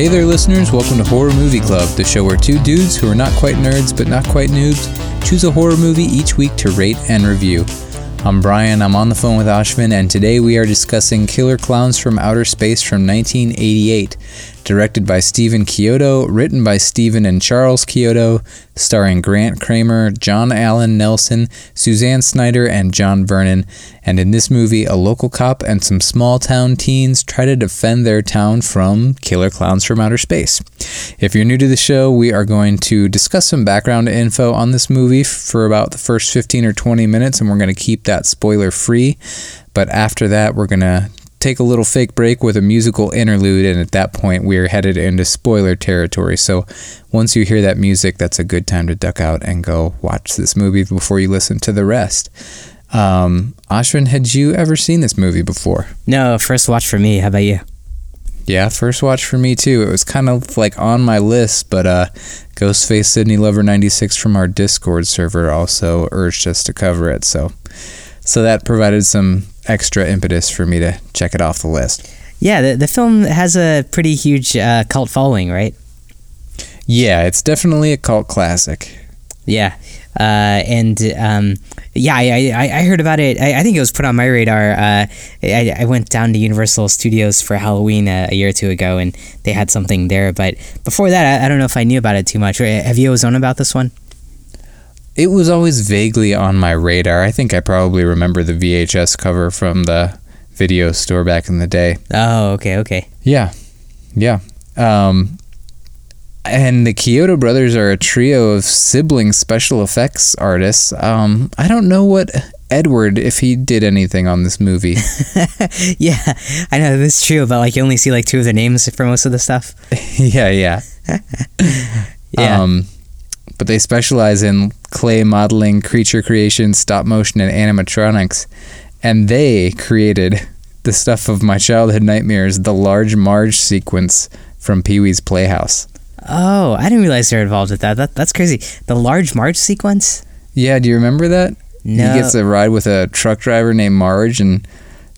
Hey there, listeners. Welcome to Horror Movie Club, the show where two dudes who are not quite nerds but not quite noobs choose a horror movie each week to rate and review. I'm Brian, I'm on the phone with Ashvin, and today we are discussing Killer Clowns from Outer Space from 1988, directed by Stephen Chiodo, written by Stephen and Charles Chiodo, starring Grant Kramer, John Allen Nelson, Suzanne Snyder, and John Vernon. And in this movie, a local cop and some small town teens try to defend their town from killer clowns from outer space. If you're new to the show, we are going to discuss some background info on this movie for about the first 15 or 20 minutes, and we're going to keep that spoiler free. But after that, we're going to take a little fake break with a musical interlude, and at that point, we're headed into spoiler territory. So once you hear that music, that's a good time to duck out and go watch this movie before you listen to the rest. Um, Ashwin, had you ever seen this movie before? No, first watch for me. How about you? Yeah, first watch for me too. It was kind of like on my list, but uh, Ghostface Sydney Lover 96 from our Discord server also urged us to cover it. So, so that provided some extra impetus for me to check it off the list. Yeah, the, the film has a pretty huge uh, cult following, right? Yeah, it's definitely a cult classic. Yeah, uh, and um, yeah, I, I, I, heard about it. I, I, think it was put on my radar. Uh, I, I went down to Universal Studios for Halloween a, a, year or two ago, and they had something there. But before that, I, I don't know if I knew about it too much. Have you always known about this one? It was always vaguely on my radar. I think I probably remember the VHS cover from the video store back in the day. Oh, okay, okay. Yeah, yeah. Um, and the Chiodo brothers are a trio of sibling special effects artists. Um, I don't know what Edward if he did anything on this movie. yeah, I know this is true, but like you only see like two of their names for most of the stuff. yeah, yeah, yeah. Um, but they specialize in clay modeling, creature creation, stop motion, and animatronics, and they created the stuff of my childhood nightmares, the Large Marge sequence from Pee Wee's Playhouse. Oh, I didn't realize they're involved with that. that. That's crazy. The Large Marge sequence? Yeah, do you remember that? No. He gets a ride with a truck driver named Marge, and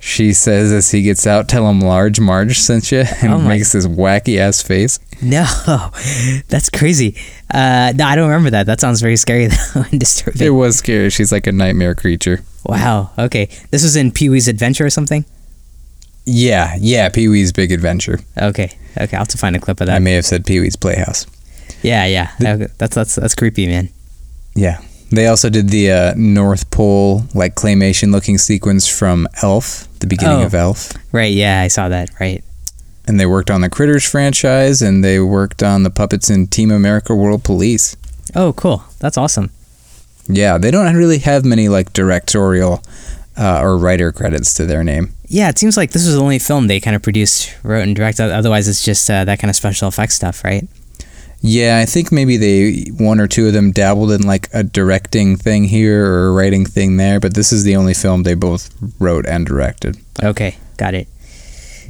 she says as he gets out, "Tell him Large Marge sent you," and oh makes this wacky ass face. No, that's crazy. Uh, no, I don't remember that. That sounds very scary though and disturbing. It was scary. She's like a nightmare creature. Wow. Okay, this was in Pee Wee's Adventure or something. Yeah, yeah, Pee Wee's Big Adventure. Okay, okay, I'll have to find a clip of that. I may have said Pee Wee's Playhouse. Yeah, yeah, the, that's that's that's creepy, man. Yeah, they also did the uh, North Pole like claymation looking sequence from Elf, the beginning oh, of Elf. Right. Yeah, I saw that. Right. And they worked on the Critters franchise, and they worked on the puppets in Team America World Police. Oh, cool! That's awesome. Yeah, they don't really have many like directorial uh, or writer credits to their name. Yeah, it seems like this was the only film they kind of produced, wrote, and directed. Otherwise, it's just uh, that kind of special effects stuff, right? Yeah, I think maybe they one or two of them dabbled in like a directing thing here or a writing thing there, but this is the only film they both wrote and directed. Okay, got it.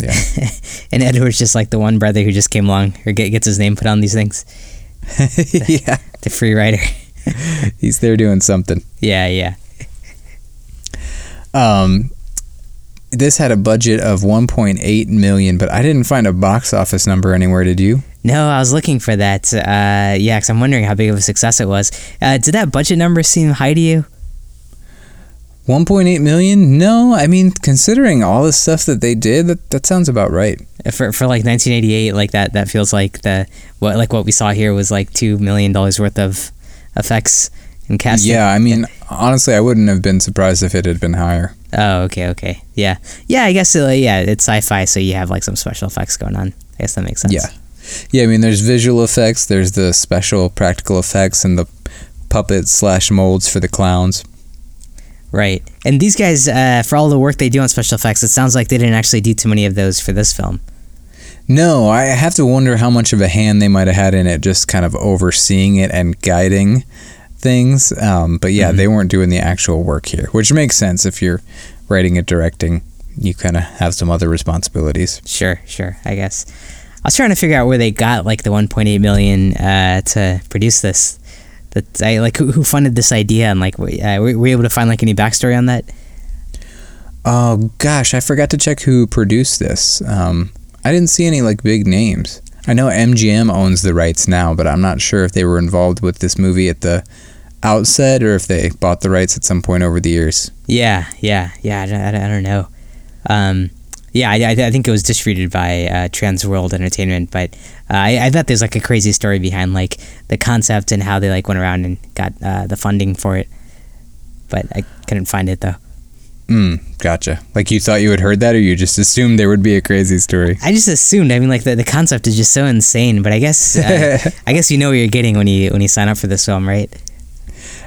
Yeah. and Edward's just like the one brother who just came along or get, gets his name put on these things. yeah. The free writer. He's there doing something. Yeah, yeah. Um, this had a budget of 1.8 million, but I didn't find a box office number anywhere. Did you? No, I was looking for that. Uh, yeah, because I'm wondering how big of a success it was. Uh, did that budget number seem high to you? 1.8 million? No, I mean considering all the stuff that they did, that, that sounds about right. For for like 1988, like that that feels like the what like what we saw here was like 2 million dollars worth of effects and casting. Yeah, I mean honestly, I wouldn't have been surprised if it had been higher. Oh, okay, okay. Yeah. Yeah, I guess uh, yeah, it's sci-fi so you have like some special effects going on. I guess that makes sense. Yeah. Yeah, I mean there's visual effects, there's the special practical effects and the puppets slash molds for the clowns. Right. And these guys, uh, for all the work they do on special effects, it sounds like they didn't actually do too many of those for this film. No, I have to wonder how much of a hand they might have had in it, just kind of overseeing it and guiding things. Um, but yeah, mm-hmm. they weren't doing the actual work here, which makes sense if you're writing and directing. You kind of have some other responsibilities. Sure, sure. I guess I was trying to figure out where they got like the 1.8 million uh, to produce this that I like who, who funded this idea and like uh, were, were you able to find like any backstory on that? Oh gosh, I forgot to check who produced this. Um, I didn't see any like big names. I know MGM owns the rights now, but I'm not sure if they were involved with this movie at the outset or if they bought the rights at some point over the years. Yeah, yeah, yeah. I, don't- I, don't- I don't know. Um, yeah, I, I, I think it was distributed by uh, Trans World Entertainment, but uh, I, I bet there's like a crazy story behind like the concept and how they like went around and got uh, the funding for it. But I couldn't find it though. Mm, gotcha. Like you thought you had heard that, or you just assumed there would be a crazy story? I just assumed. I mean, like the, the concept is just so insane. But I guess uh, I guess you know what you're getting when you when you sign up for this film, right?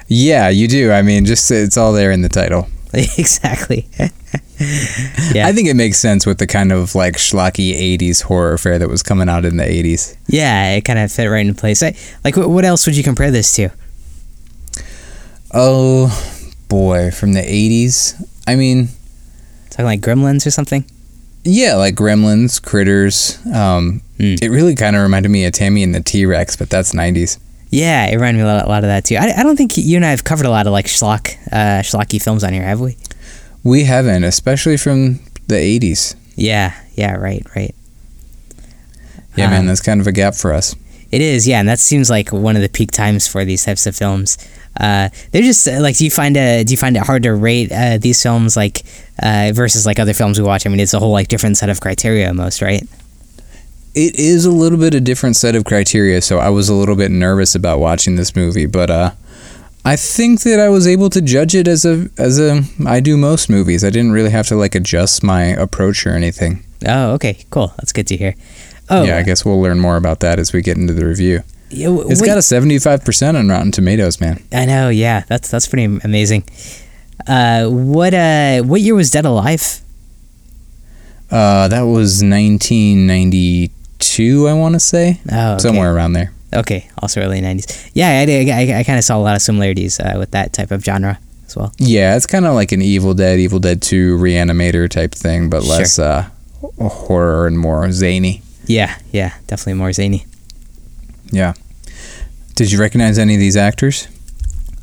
Yeah, you do. I mean, just it's all there in the title. exactly. yeah. I think it makes sense with the kind of like schlocky 80s horror fare that was coming out in the 80s. yeah, it kind of fit right into place. I, like, what, what else would you compare this to? Oh boy, from the 80s. I mean, Talking like Gremlins or something? yeah, like Gremlins, Critters. Um, Mm. It really kind of reminded me of Tammy and the T Rex, but that's 90s. Yeah, it reminded me a lot, a lot of that too. I, I don't think you and I have covered a lot of like schlock, uh, schlocky films on here, have we? We haven't, especially from the 80s. Yeah, yeah, right, right. Yeah, man, Um, that's kind of a gap for us. It is, yeah, and that seems like one of the peak times for these types of films. Uh, they're just uh, like, do you find it? Do you find it hard to rate uh, these films like uh, versus like other films we watch? I mean, it's a whole like different set of criteria, almost, right? It is a little bit a different set of criteria, so I was a little bit nervous about watching this movie, but uh, I think that I was able to judge it as a as a I do most movies. I didn't really have to like adjust my approach or anything. Oh, okay, cool. That's good to hear. Oh, Yeah, I guess we'll learn more about that as we get into the review. yeah, w- It's wait- got a seventy five percent on Rotten Tomatoes, man. I know, yeah, that's that's pretty amazing. Uh, what uh, what year was Dead Alive? Uh, that was nineteen ninety two, I want to say, Oh, okay. somewhere around there. Okay, also early '90s. Yeah, I, I, I kind of saw a lot of similarities uh, with that type of genre as well. Yeah, it's kind of like an Evil Dead, Evil Dead Two Reanimator type thing, but Sure. less uh, horror and more zany. Yeah, yeah, definitely more zany. Yeah. Did you recognize any of these actors?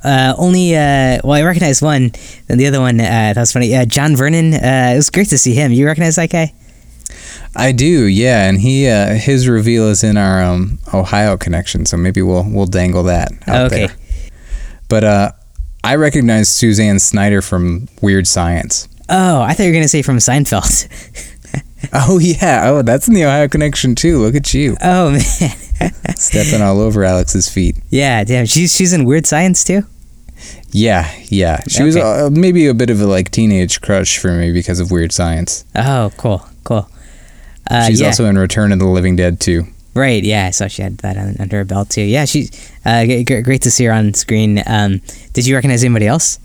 Uh, only, uh, well, I recognize one, and the other one, uh, that was funny. Uh, John Vernon, uh, it was great to see him. You recognize that guy? I do, yeah, and he uh, his reveal is in our um, Ohio connection, so maybe we'll we'll dangle that out Okay. there. But uh, I recognize Suzanne Snyder from Weird Science. Oh, I thought you were gonna say from Seinfeld. Oh yeah, oh that's in the Ohio connection too. Look at you oh man, stepping all over Alex's feet. yeah, damn, she's she's in Weird Science too. Yeah, yeah, she was uh, maybe a bit of a like teenage crush for me because of Weird Science. Oh, cool, cool. Uh, She's yeah, also in Return of the Living Dead too. right. Yeah, I saw she had that un- under her belt too. Yeah, she, uh, g- great to see her on screen. Um, did you recognize anybody else?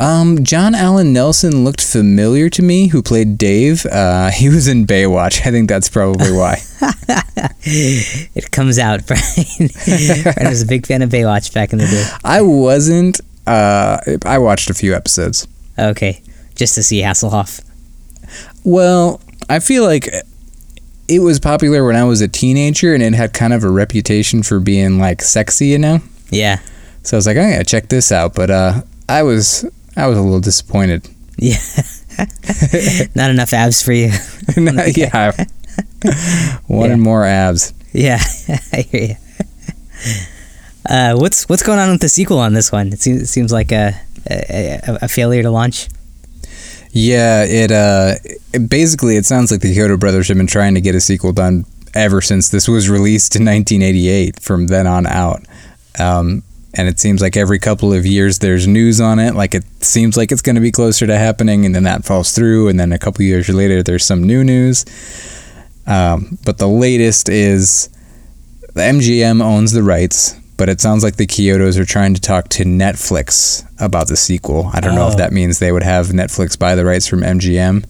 Um, John Allen Nelson looked familiar to me, who played Dave. Uh, he was in Baywatch. I think that's probably why. It comes out, Brian. Brian was a big fan of Baywatch back in the day. I wasn't. Uh, I watched a few episodes. Okay, just to see Hasselhoff. Well, I feel like it was popular when I was a teenager, and it had kind of a reputation for being like sexy, you know. Yeah, So I was like, I gotta check this out. But uh, I was I was a little disappointed. yeah. Not enough abs for you. yeah, wanted Yeah. more abs. Yeah, I hear you. Uh, what's what's going on with the sequel on this one? It seems, it seems like a, a a failure to launch. Yeah, it uh it, basically it sounds like the Chiodo brothers have been trying to get a sequel done ever since this was released in 1988 from then on out. Um and it seems like every couple of years there's news on it like it seems like it's going to be closer to happening and then that falls through and then a couple years later there's some new news. Um, but the latest is the MGM owns the rights, but it sounds like the Chiodos are trying to talk to Netflix about the sequel. I don't know if Oh. that means they would have Netflix buy the rights from MGM.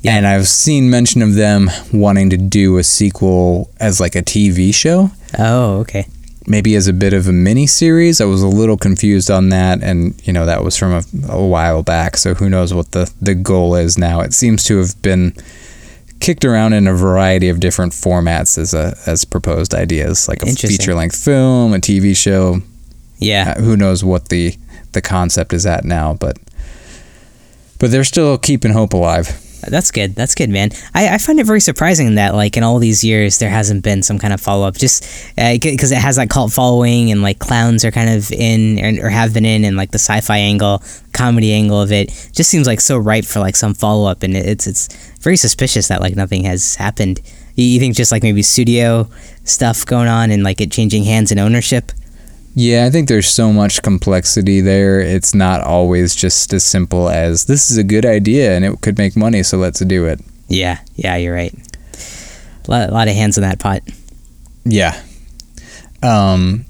Yeah. And I've seen mention of them wanting to do a sequel as like a TV show, Oh, okay. maybe as a bit of a mini series. I was a little confused on that, and you know that was from a, a while back. So who knows what the the goal is now? It seems to have been kicked around in a variety of different formats as a as proposed ideas, like a feature length film, a TV show. Yeah. Uh, who knows what the the concept is at now, but but they're still keeping hope alive. That's good. That's good, man. I, I find it very surprising that like in all these years there hasn't been some kind of follow up. Just uh, because it has that cult following and like clowns are kind of in or, or have been in and like the sci-fi angle, comedy angle of it just seems like so ripe for like some follow up. And it's it's very suspicious that like nothing has happened. You, you think just like maybe studio stuff going on and like it changing hands and ownership. Yeah, I think there's so much complexity there. It's not always just as simple as this is a good idea and it could make money, so let's do it. Yeah, yeah, you're right. A lot, a lot of hands in that pot. Yeah. Um,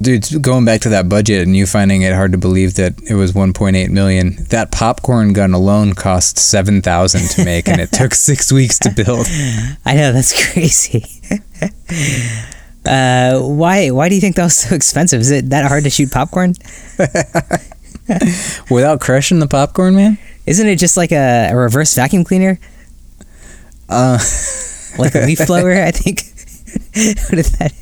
dude, going back to that budget and you finding it hard to believe that it was 1.8 million. That popcorn gun alone cost 7,000 to make, and it took six weeks to build. I know that's crazy. Uh, why why do you think that was so expensive? Is it that hard to shoot popcorn? Without crushing the popcorn, man? Isn't it just like a, a reverse vacuum cleaner? Uh, like a leaf blower, I think. what is that?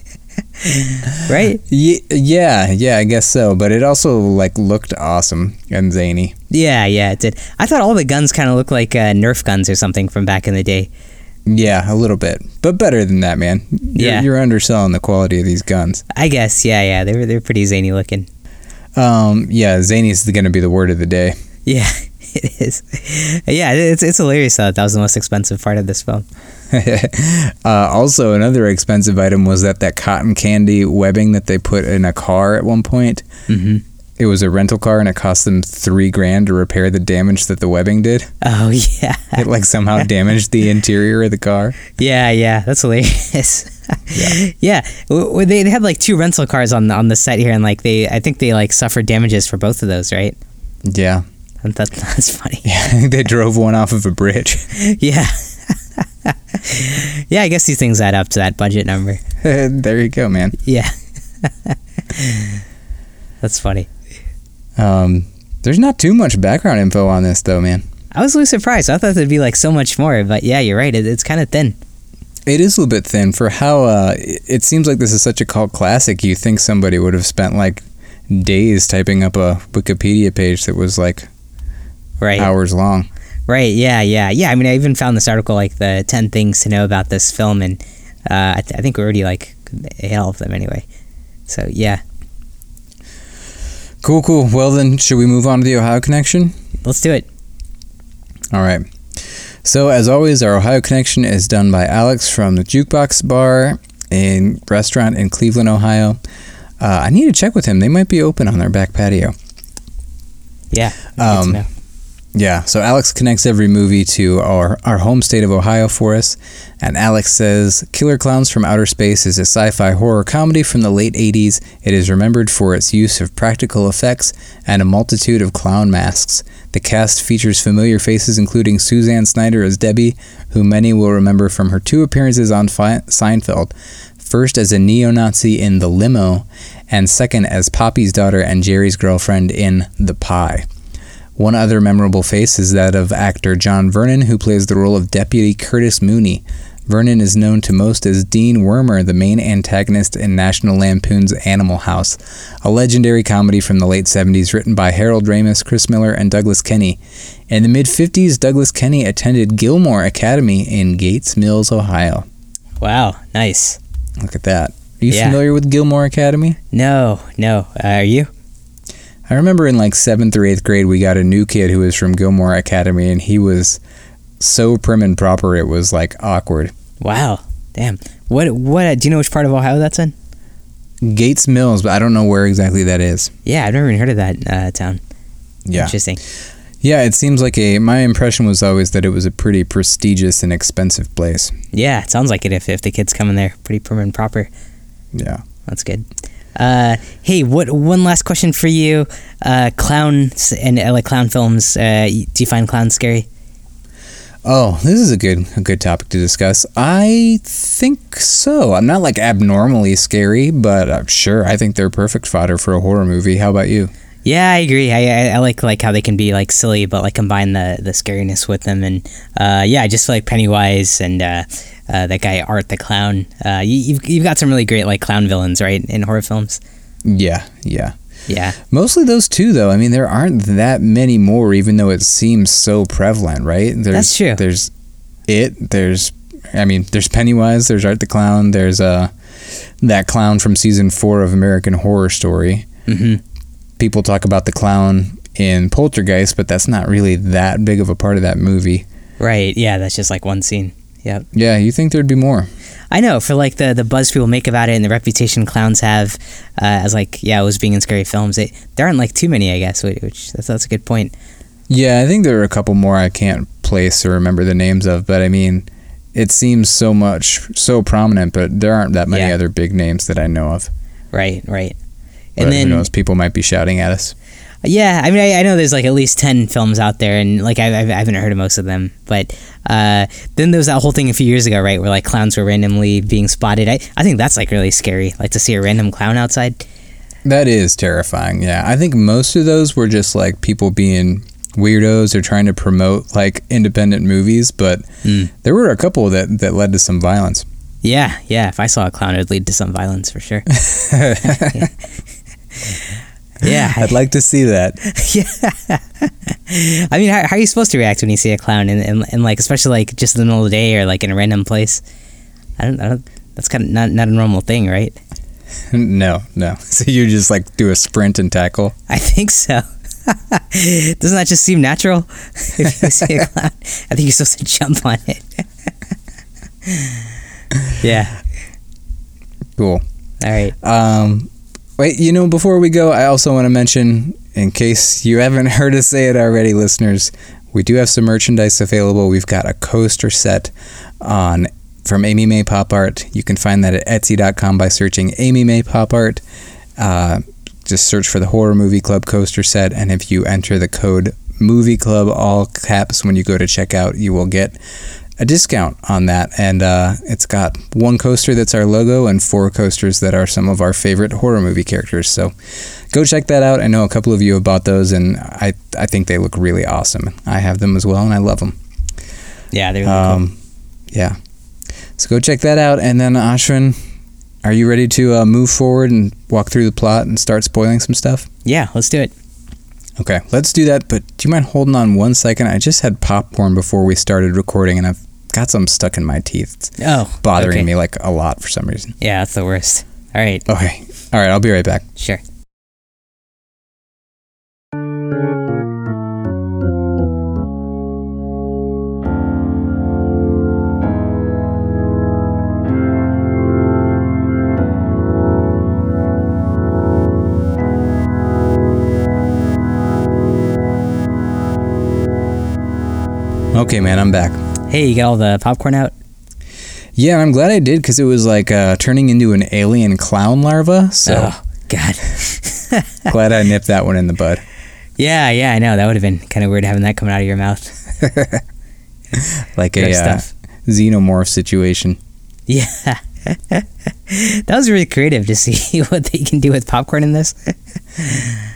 right? Yeah, yeah, I guess so. But it also like looked awesome and zany. Yeah, yeah, it did. I thought all the guns kind of looked like uh, Nerf guns or something from back in the day. Yeah, a little bit, but better than that, man. You're, Yeah. you're underselling the quality of these guns. I guess, yeah, yeah, they were they're pretty zany looking. Um, yeah, zany is going to be the word of the day. Yeah, it is. Yeah, it's it's hilarious though. That was the most expensive part of this film. uh, also, another expensive item was that that cotton candy webbing that they put in a car at one point. hmm It was a rental car, and it cost them three grand to repair the damage that the webbing did. Oh yeah, It like somehow damaged the interior of the car. yeah, yeah. That's hilarious. yeah, W- w- they, they had like two rental cars on the, on the set here, and like they, I think they like suffered damages for both of those, right? Yeah, And that, that's funny. yeah. I think they drove one off of a bridge. Yeah. yeah, I guess these things add up to that budget number. there you go, man. Yeah. That's funny. Um, there's not too much background info on this, though, man. I was really surprised. I thought there'd be like so much more, but yeah, you're right. It, it's kind of thin. It is a little bit thin for how uh, it seems like this is such a cult classic. You think somebody would have spent like days typing up a Wikipedia page that was like Right. hours long. Right. Yeah. Yeah. Yeah. I mean, I even found this article like the ten things to know about this film, and uh, I, th- I think we already like all of them anyway. So yeah, Cool, cool. Well, then, should we move on to the Ohio Connection? let's do it. All right. So, as always, our Ohio Connection is done by Alex from the Jukebox Bar and restaurant in Cleveland, Ohio. Uh, I need to check with him. They might be open on their back patio. Yeah. Um, know. Yeah, so Alex connects every movie to our, our home state of Ohio for us. And Alex says Killer Clowns from Outer Space is a sci fi horror comedy from the late 80s. It is remembered for its use of practical effects and a multitude of clown masks. The cast features familiar faces, including Suzanne Snyder as Debbie, who many will remember from her two appearances on Seinfeld. First as a neo Nazi in The Limo, and second as Poppy's daughter and Jerry's girlfriend in The Pie. One other memorable face is that of actor John Vernon, who plays the role of Deputy Curtis Mooney. Vernon is known to most as Dean Wormer, the main antagonist in National Lampoon's Animal House, a legendary comedy from the late 70s written by Harold Ramis, Chris Miller, and Douglas Kenney. In the mid 50s, Douglas Kenney attended Gilmour Academy in Gates Mills, Ohio. Wow. Nice. Look at that. Are you Yeah. familiar with Gilmour Academy? No. No. Uh, are you? I remember in like seventh or eighth grade, we got a new kid who was from Gilmour Academy, and he was so prim and proper, it was like awkward. Wow. Damn. What? What? Uh, do you know which part of Ohio that's in? Gates Mills, but I don't know where exactly that is. Yeah, I've never even heard of that uh, town. Yeah. Interesting. Yeah, it seems like a. My impression was always that it was a pretty prestigious and expensive place. Yeah, it sounds like it if, if the kids come in there pretty prim and proper. Yeah. That's good. Uh, hey, what? One last question for you. Uh, clowns and uh, like clown films. Uh, do you find clowns scary? Oh, this is a good a good topic to discuss. I think so. I'm not like abnormally scary, but I'm sure I think they're perfect fodder for a horror movie. How about you? Yeah, I agree. I, I, I like like how they can be like silly, but like combine the the scariness with them. And uh, yeah, I just feel like Pennywise and uh, uh, that guy Art the clown. Uh, you, you've you've got some really great like clown villains, right, in horror films. Yeah, yeah. Yeah. Mostly those two, though. I mean, there aren't that many more, even though it seems so prevalent, right? There's, That's true. There's it. There's, I mean, there's Pennywise. There's Art the Clown. There's uh, that clown from season four of American Horror Story. Mm-hmm. People talk about the clown in Poltergeist, but that's not really that big of a part of that movie. Right. Yeah, that's just like one scene. Yep. Yeah, you think there'd be more? I know for like the the buzz people make about it and the reputation clowns have uh, as like yeah, it was being in scary films. It, there aren't like too many, I guess. Which, which that's that's a good point. Yeah, I think there are a couple more I can't place or remember the names of, but I mean, it seems so much so prominent, but there aren't that many Yeah. other big names that I know of. Right. Right. But And then who knows? People might be shouting at us. Yeah, I mean, I, I know there's like at least ten films out there, and like I, I haven't heard of most of them. But uh, then there was that whole thing a few years ago, right, where like clowns were randomly being spotted. I, I think that's like really scary, like to see a random clown outside. That is terrifying. Yeah, I think most of those were just like people being weirdos or trying to promote like independent movies, but Mm. there were a couple that that led to some violence. Yeah, yeah. If I saw a clown, it would lead to some violence for sure. yeah, I'd like to see that. yeah. I mean, how, how are you supposed to react when you see a clown, and, and, and like especially like just in the middle of the day or like in a random place? I don't, I don't. That's kind of not not a normal thing, right? no, no. So you just like do a sprint and tackle. I think so. Doesn't that just seem natural? if you see a clown, I think you're supposed to jump on it. yeah. Cool. All right. Um, wait, you know, before we go, I also want to mention, in case you haven't heard us say it already, listeners, we do have some merchandise available. We've got a coaster set on from Amy May Pop Art. You can find that at Etsy.com by searching Amy May Pop Art. Uh, just search for the Horror Movie Club coaster set, and if you enter the code Movie Club all caps when you go to checkout, you will get a discount on that. And uh, it's got one coaster that's our logo and four coasters that are some of our favorite horror movie characters. So go check that out. I know a couple of you have bought those, and I, I think they look really awesome. I have them as well, and I love them. Yeah, they're really Um, yeah. So go check that out. And then, Ashwin, are you ready to uh, move forward and walk through the plot and start spoiling some stuff? Yeah, let's do it. Okay, let's do that. But do you mind holding on one second? I just had popcorn before we started recording, and I've got some stuck in my teeth. It's Oh, bothering okay. me like a lot for some reason. Yeah, that's the worst. All right, Okay. All right, I'll be right back. sure. Okay, man, I'm back. Hey, you got all the popcorn out? Yeah, I'm glad I did because it was like uh, turning into an alien clown larva. So Oh, God. glad I nipped that one in the bud. yeah, yeah, I know. That would have been kind of weird having that coming out of your mouth. Like a uh, xenomorph situation. Yeah. that was really creative to see what they can do with popcorn in this.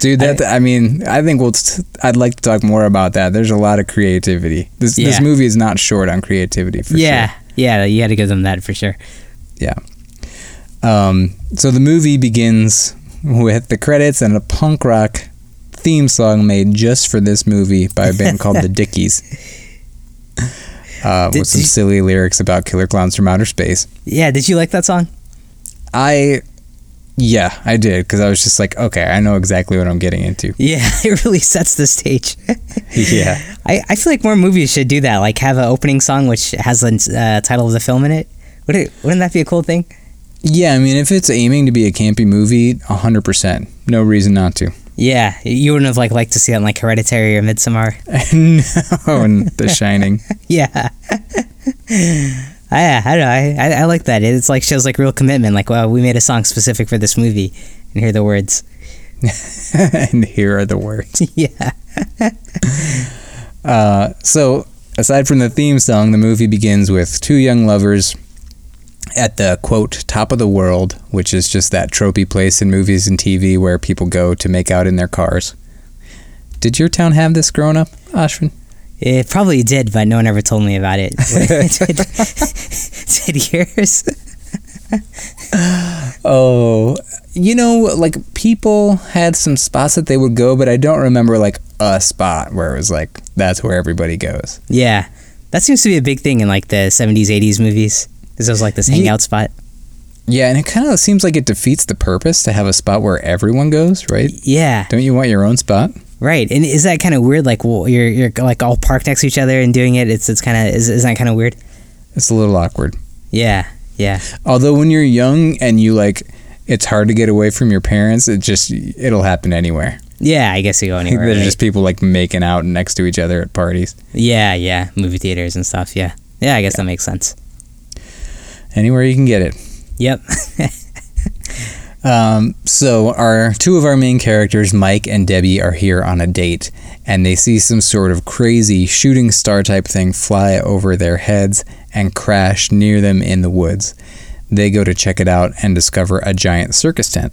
Dude, that I, mean, I think we'll. T- I'd like to talk more about that. There's a lot of creativity. This this movie is not short on creativity for yeah, sure. yeah, you had to give them that for sure. Yeah. Um. So the movie begins with the credits and a punk rock theme song made just for this movie by a band called the Dickies. Uh, with some you- silly lyrics about killer clowns from outer space. Yeah, did you like that song? I, yeah, I did because I was just like, okay, I know exactly what I'm getting into. Yeah, it really sets the stage. Yeah. I, I feel like more movies should do that, like have an opening song which has the uh, title of the film in it. Would it. Wouldn't that be a cool thing? Yeah, I mean, if it's aiming to be a campy movie, 100%. No reason not to. Yeah, you wouldn't have like liked to see that in like Hereditary or Midsommar. no, and The Shining. yeah. I, I don't know. I, I, I like that. It's like shows like real commitment. Like, well, we made a song specific for this movie, and here are the words. and here are the words. yeah. Uh, so, aside from the theme song, the movie begins with two young lovers at the quote top of the world, which is just that tropey place in movies and TV where people go to make out in their cars. Did your town have this growing up, Ashwin? It probably did, but no one ever told me about it. did, did yours? oh, you know, like people had some spots that they would go, but I don't remember like a spot where it was like that's where everybody goes. Yeah, that seems to be a big thing in like the '70s, '80s movies. This was like this hangout spot. Yeah, and it kind of seems like it defeats the purpose to have a spot where everyone goes, right? Yeah, Don't you want your own spot? right. And is that kind of weird? Like, well, you're you're like all parked next to each other and doing it. It's it's kind of is, is that kind of weird? It's a little awkward. Yeah, yeah, Although when you're young and you like, it's hard to get away from your parents. It just it'll happen anywhere. yeah. I guess you go anywhere. There's right? just people like making out next to each other at parties. Yeah, yeah. Movie theaters and stuff. Yeah, yeah. I guess that makes sense. Anywhere you can get it. Yep. Um, so our two of our main characters, Mike and Debbie, are here on a date, and they see some sort of crazy shooting star type thing fly over their heads and crash near them in the woods. They go to check it out and discover a giant circus tent.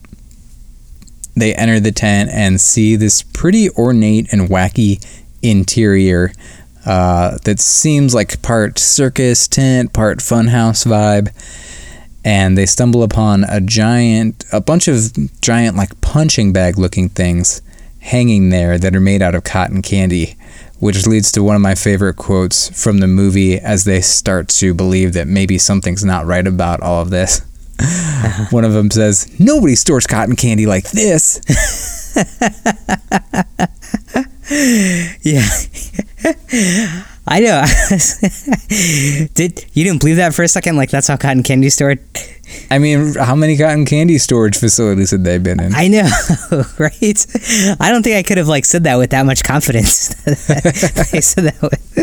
They enter the tent and see this pretty ornate and wacky interior uh, that seems like part circus tent, part funhouse vibe. And they stumble upon a giant a bunch of giant like punching bag looking things hanging there that are made out of cotton candy which leads to one of my favorite quotes from the movie as they start to believe that maybe something's not right about all of this. One of them says nobody stores cotton candy like this yeah. I know. Did you didn't believe that for a second? Like that's how cotton candy stored. i mean how many cotton candy storage facilities had they been in I know, right? I don't think I could have like said that with that much confidence. I said that with,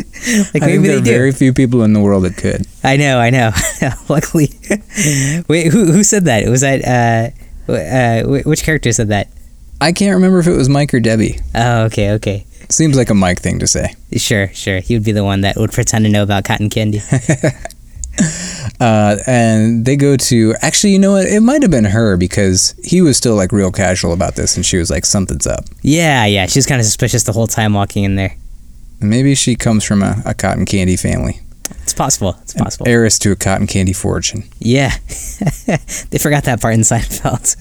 like I think maybe there are very few people in the world that could I know, I know. Luckily, wait, who who said that? Was that uh, uh, which character said that? I can't remember if it was mike or debbie Oh, okay, okay. seems like a mike thing to say Sure, sure. He would be the one that would pretend to know about cotton candy. uh, and they go to actually you know what it might have been her because he was still like real casual about this and she was like something's up yeah, yeah. She was kind of suspicious the whole time walking in there. maybe she comes from a, a cotton candy family It's possible. It's possible. heiress to a cotton candy fortune Yeah. they forgot that part in Seinfeld.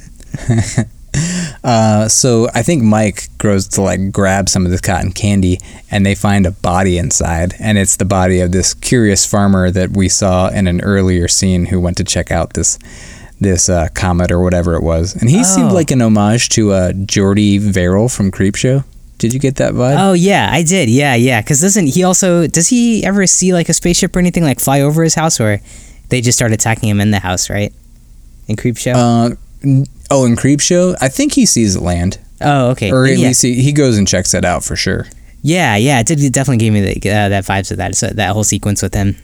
uh, so i think mike goes to like grab some of this cotton candy and they find a body inside and it's the body of this curious farmer that we saw in an earlier scene who went to check out this this uh, comet or whatever it was and he seemed Oh. like an homage to uh, jordy verrill from creepshow did you get that vibe Oh yeah, I did. Yeah, yeah. Because doesn't he also does he ever see like a spaceship or anything like fly over his house, or they just start attacking him in the house, right? In Creepshow. Uh, oh, in Creepshow, I think he sees it land, oh, okay. or at yeah. least he, he goes and checks it out for sure. yeah, yeah. It did it definitely gave me the, uh, that vibes of that so that whole sequence with him.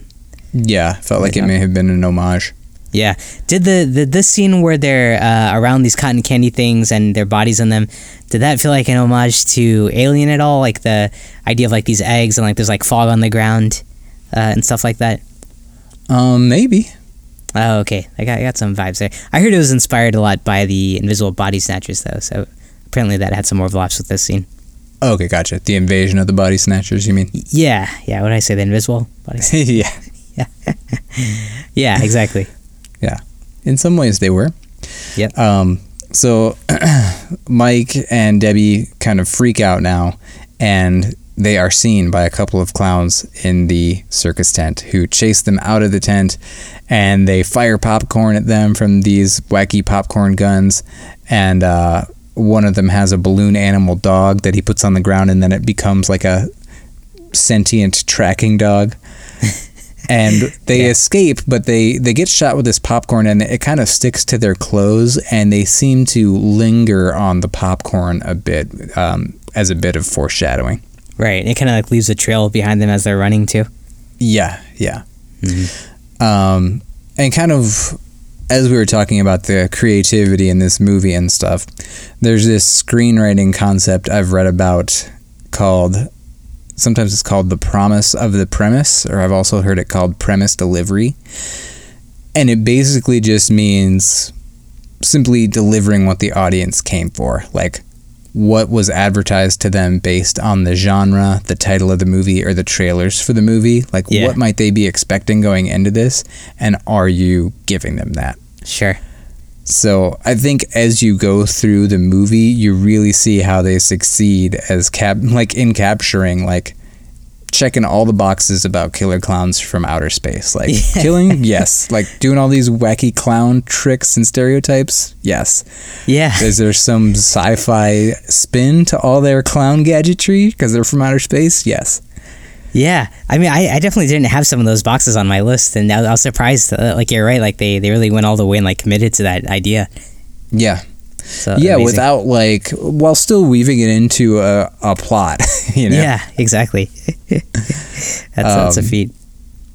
Yeah, felt like it may have been an homage. Yeah. Did the, the this scene where they're uh, around these cotton candy things and their bodies in them, did that feel like an homage to Alien at all? Like the idea of like these eggs and like there's like fog on the ground uh, and stuff like that. Um, maybe. Oh, okay. I got I got some vibes there. I heard it was inspired a lot by the Invisible Body Snatchers though, so apparently that had some overlaps with this scene. Oh, okay, gotcha. The invasion of the body snatchers. You mean? Yeah, yeah. What did I say? The Invisible Body. Snatchers? yeah. yeah, exactly. Yeah. In some ways, they were. Yep. Um, so Mike and Debbie kind of freak out now, and they are seen by a couple of clowns in the circus tent who chase them out of the tent, and they fire popcorn at them from these wacky popcorn guns, and uh, one of them has a balloon animal dog that he puts on the ground, and then it becomes like a sentient tracking dog. and they Yeah. escape but they they get shot with this popcorn and it kind of sticks to their clothes and they seem to linger on the popcorn a bit um, as a bit of foreshadowing Right. It kind of like leaves a trail behind them as they're running too. yeah yeah Mhm. um, and kind of as we were talking about the creativity in this movie and stuff there's this screenwriting concept i've read about called sometimes it's called the promise of the premise or i've also heard it called premise delivery and it basically just means simply delivering what the audience came for like what was advertised to them based on the genre the title of the movie or the trailers for the movie like Yeah. what might they be expecting going into this and are you giving them that Sure. So I think as you go through the movie, you really see how they succeed as cap like in capturing like checking all the boxes about killer clowns from outer space. Like Yeah. killing, yes. Like doing all these wacky clown tricks and stereotypes, yes. Yeah. Is there some sci-fi spin to all their clown gadgetry because they're from outer space? Yes. Yeah, I mean, I, I definitely didn't have some of those boxes on my list, and I, I was surprised. Uh, like you're right, like they, they really went all the way and like committed to that idea. Yeah. So yeah, amazing. without like while still weaving it into a, a plot, you know. Yeah, exactly. that's that's a Um, feat.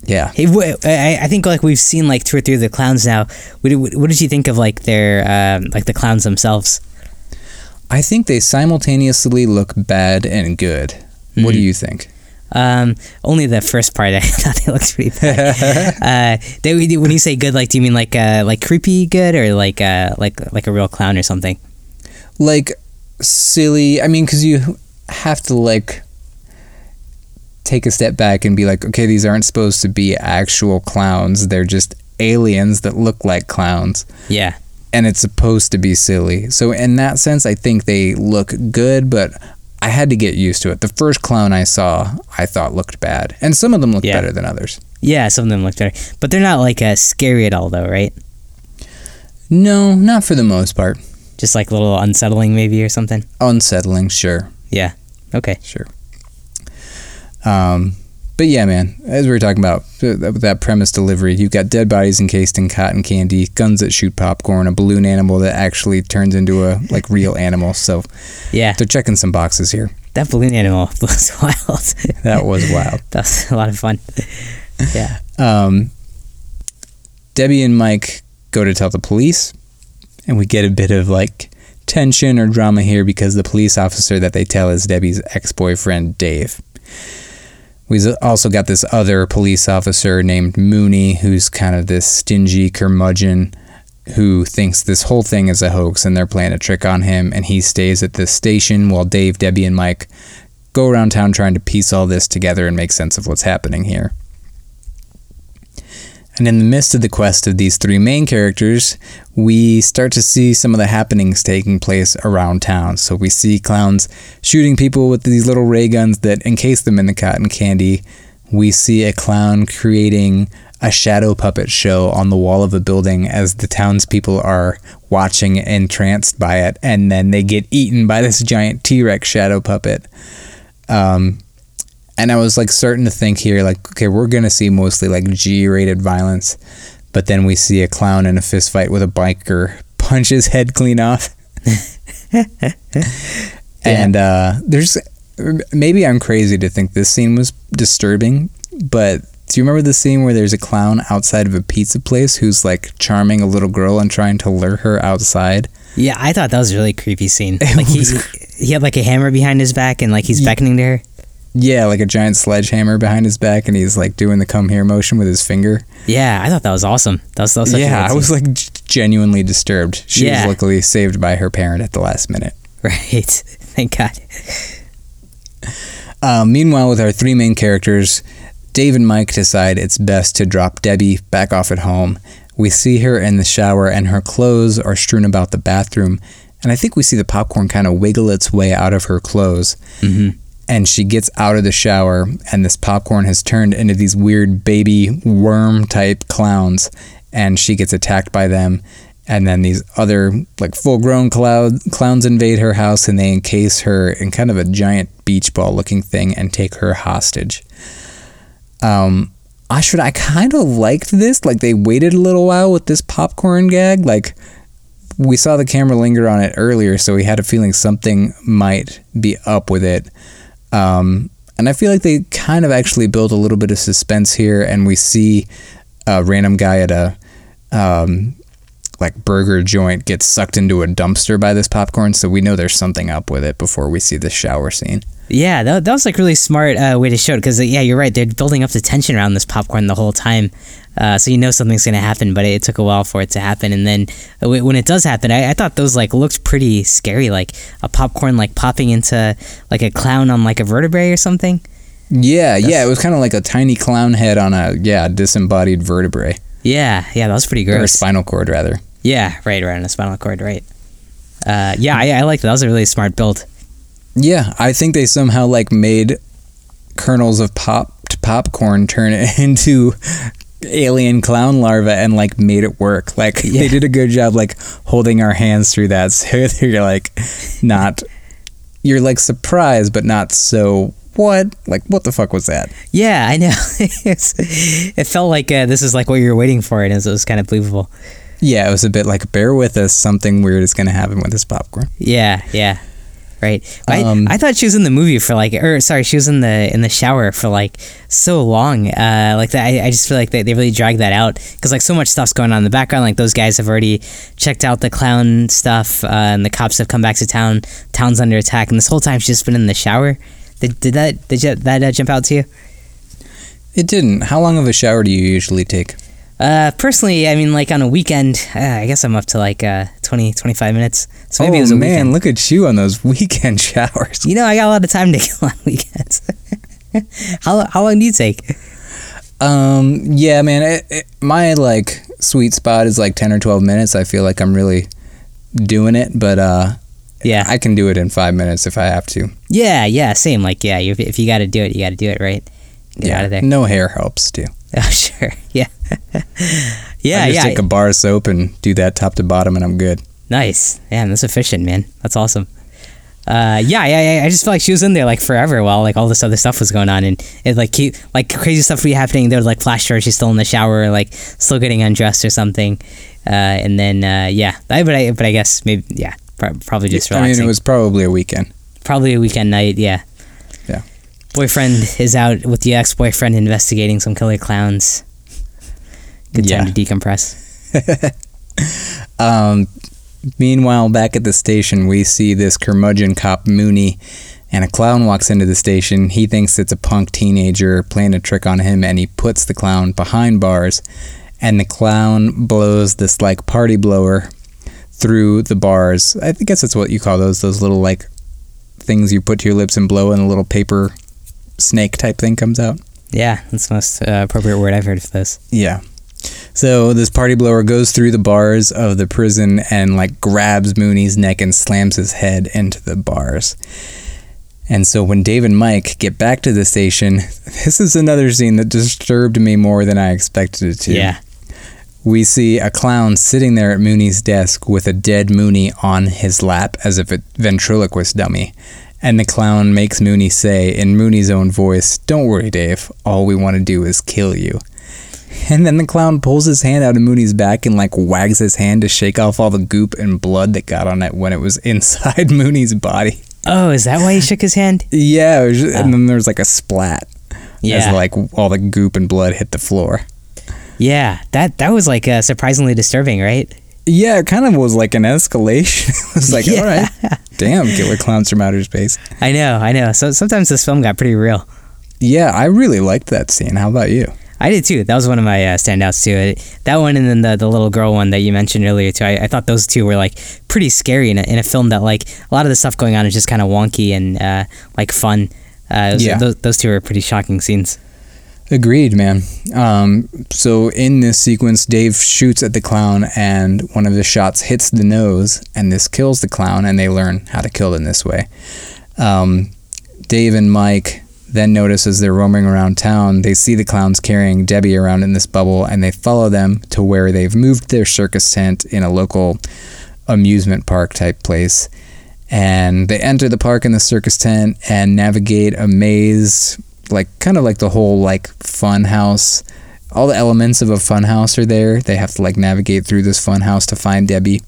Yeah. Hey, I, I think like we've seen like two or three of the clowns now. What, did- what did you think of like their um, like the clowns themselves? I think they simultaneously look bad and good. What do Mhm. you think? Um, only the first part I thought they looked pretty bad. uh, they, when you say good, like do you mean like uh, like creepy good or like uh, like like a real clown or something? like silly. I mean, because you have to like take a step back and be like, okay, these aren't supposed to be actual clowns. They're just aliens that look like clowns. Yeah. and it's supposed to be silly. So in that sense, I think they look good, but I had to get used to it. The first clown I saw, I thought looked bad, and some of them looked Yeah. better than others. Yeah, some of them looked better, but they're not like uh, scary at all, though, right? No, not for the most part. Just like a little unsettling, maybe or something. Unsettling, sure, Yeah. Okay. sure. Um, but yeah, man, as we were talking about th- that, that premise delivery, you've got dead bodies encased in cotton candy, guns that shoot popcorn, a balloon animal that actually turns into a like real animal. So Yeah, they're checking some boxes here. that balloon animal was wild. That was wild. that was a lot of fun. Yeah. um, Debbie and Mike go to tell the police, and we get a bit of like tension or drama here because the police officer that they tell is Debbie's ex boyfriend, Dave. We also got this other police officer named Mooney, who's kind of this stingy curmudgeon who thinks this whole thing is a hoax and they're playing a trick on him. And he stays at the station while Dave, Debbie, and Mike go around town trying to piece all this together and make sense of what's happening here. And in the midst of the quest of these three main characters, we start to see some of the happenings taking place around town. So we see clowns shooting people with these little ray guns that encase them in the cotton candy. We see a clown creating a shadow puppet show on the wall of a building as the townspeople are watching entranced by it, and then they get eaten by this giant T Rex shadow puppet. Um, and I was like starting to think here, like, okay, we're gonna see mostly like G-rated violence, but then we see a clown in a fist fight with a biker punch his head clean off, yeah. and uh, there's maybe I'm crazy to think this scene was disturbing, but do you remember the scene where there's a clown outside of a pizza place who's like charming a little girl and trying to lure her outside? Yeah, I thought that was a really creepy scene. Like he, he had like a hammer behind his back and like he's beckoning to her. Yeah, like a giant sledgehammer behind his back, and he's like doing the come here motion with his finger. Yeah, I thought that was awesome. That was, that was such yeah, I was like g- genuinely disturbed. She Yeah. was luckily saved by her parent at the last minute. right. Thank God. Um, meanwhile, with our three main characters, Dave and Mike decide it's best to drop Debbie back off at home. We see her in the shower, and her clothes are strewn about the bathroom. And I think we see the popcorn kind of wiggle its way out of her clothes. hmm And she gets out of the shower, and this popcorn has turned into these weird baby worm type clowns. And she gets attacked by them. And then these other, like full grown cloud, clowns invade her house and they encase her in kind of a giant beach ball looking thing and take her hostage. Um, should I kind of liked this. Like they waited a little while with this popcorn gag. Like we saw the camera linger on it earlier, so we had a feeling something might be up with it. Um, and I feel like they kind of actually build a little bit of suspense here, and we see a random guy at a um, like burger joint get sucked into a dumpster by this popcorn, so we know there's something up with it before we see the shower scene. Yeah, that, that was like really smart uh, way to show it because yeah, you're right. They're building up the tension around this popcorn the whole time, uh, so you know something's gonna happen. But it, took a while for it to happen, and then uh, when it does happen, I, I thought those like looked pretty scary, like a popcorn like popping into like a clown on like a vertebrae or something. Yeah, yeah, it was kind of like a tiny clown head on a yeah disembodied vertebrae. Yeah, yeah, that was pretty gross. or spinal cord rather. yeah, right, right on the spinal cord, right. Uh, yeah, I, I like that. That was a really smart build. Yeah, I think they somehow like made kernels of popped popcorn turn it into alien clown larva and like made it work. Like Yeah. they did a good job like holding our hands through that. So you're like not you're like surprised but not so what? Like what the fuck was that? Yeah, I know. It felt like uh, this is like what you were waiting for, and it was, it was kind of believable. Yeah, it was a bit like bear with us, something weird is gonna happen with this popcorn. Yeah, yeah, right. I, Um, I thought she was in the movie for like, or sorry, she was in the in the shower for like so long. Uh, like that, I, I just feel like they, they really dragged that out because like so much stuff's going on in the background. Like those guys have already checked out the clown stuff, uh, and the cops have come back to town. Town's under attack, and this whole time she's just been in the shower. Did, did that did you, that uh, jump out to you? It didn't. How long of a shower do you usually take? Uh, personally, I mean, like on a weekend, uh, I guess I'm up to like uh, 20, 25 minutes. So maybe oh it was a man, weekend. look at you on those weekend showers. You know, I got a lot of time to kill on weekends. how how long do you take? Um, yeah, man. It, it, my like sweet spot is like ten or twelve minutes. I feel like I'm really doing it, but uh, Yeah, I can do it in five minutes if I have to. yeah, yeah. Same. Like, yeah, you, if you got to do it, you got to do it right. Get yeah, out of there. no hair helps too. Oh, sure. Yeah. yeah, I just yeah. take a bar of soap and do that top to bottom, and I'm good. Nice. Man, that's efficient, man. That's awesome. Uh, yeah, yeah, yeah. I just feel like she was in there like forever while like all this other stuff was going on, and it like keep like crazy stuff would be happening. There would like flash to her, she's still in the shower, like still getting undressed or something. Uh, and then uh, yeah, I, but I but I guess maybe yeah, probably just I mean, it was probably a weekend. probably a weekend night. Yeah. Boyfriend is out with the ex-boyfriend investigating some killer clowns. Good time Yeah. to decompress. Um, meanwhile, back at the station, we see this curmudgeon cop Mooney, and a clown walks into the station. He thinks it's a punk teenager playing a trick on him, and he puts the clown behind bars. And the clown blows this like party blower through the bars. I guess that's what you call those those little like things you put to your lips and blow, in a little paper snake type thing comes out. Yeah, that's the most uh, appropriate word I've heard for this. Yeah. So this party blower goes through the bars of the prison and like grabs Mooney's neck and slams his head into the bars. And so when Dave and Mike get back to the station, this is another scene that disturbed me more than I expected it to. Yeah. We see a clown sitting there at Mooney's desk with a dead Mooney on his lap as if a ventriloquist dummy. And the clown makes Mooney say, in Mooney's own voice, Don't worry, Dave. All we want to do is kill you. And then the clown pulls his hand out of Mooney's back and like wags his hand to shake off all the goop and blood that got on it when it was inside Mooney's body. Oh, is that why he shook his hand? Yeah, was just- and then there's like a splat Yeah. as like all the goop and blood hit the floor. Yeah, that that was like uh, surprisingly disturbing, right? Yeah, it kind of was like an escalation. it was like, Yeah. all right, damn, killer clowns from outer space. I know, I know. So sometimes this film got pretty real. Yeah, I really liked that scene. How about you? I did too. That was one of my uh, standouts too. It, that one and then the, the little girl one that you mentioned earlier too. I, I thought those two were like pretty scary in a, in a film that like a lot of the stuff going on is just kind of wonky and uh, like fun. Uh, those, Yeah. those, those two were pretty shocking scenes. Agreed, man. Um, so in this sequence, Dave shoots at the clown, and one of the shots hits the nose, and this kills the clown, and they learn how to kill in this way. Um, Dave and Mike then notice as they're roaming around town, they see the clowns carrying Debbie around in this bubble, and they follow them to where they've moved their circus tent in a local amusement park type place. And they enter the park in the circus tent and navigate a maze, like kind of like the whole like fun house. All the elements of a fun house are there. They have to like navigate through this fun house to find Debbie.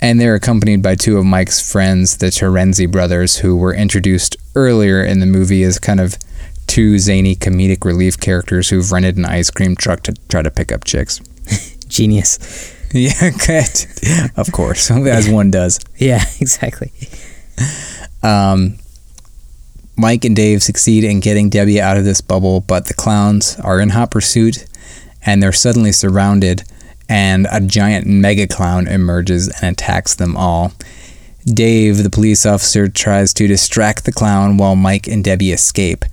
And they're accompanied by two of Mike's friends, the Terenzi brothers, who were introduced earlier in the movie as kind of two zany comedic relief characters who've rented an ice cream truck to try to pick up chicks. Genius. Yeah, good. of course, as one does. Yeah, exactly. Um, Mike and Dave succeed in getting Debbie out of this bubble, but the clowns are in hot pursuit and they're suddenly surrounded, and a giant mega clown emerges and attacks them all. Dave, the police officer, tries to distract the clown while Mike and Debbie escape.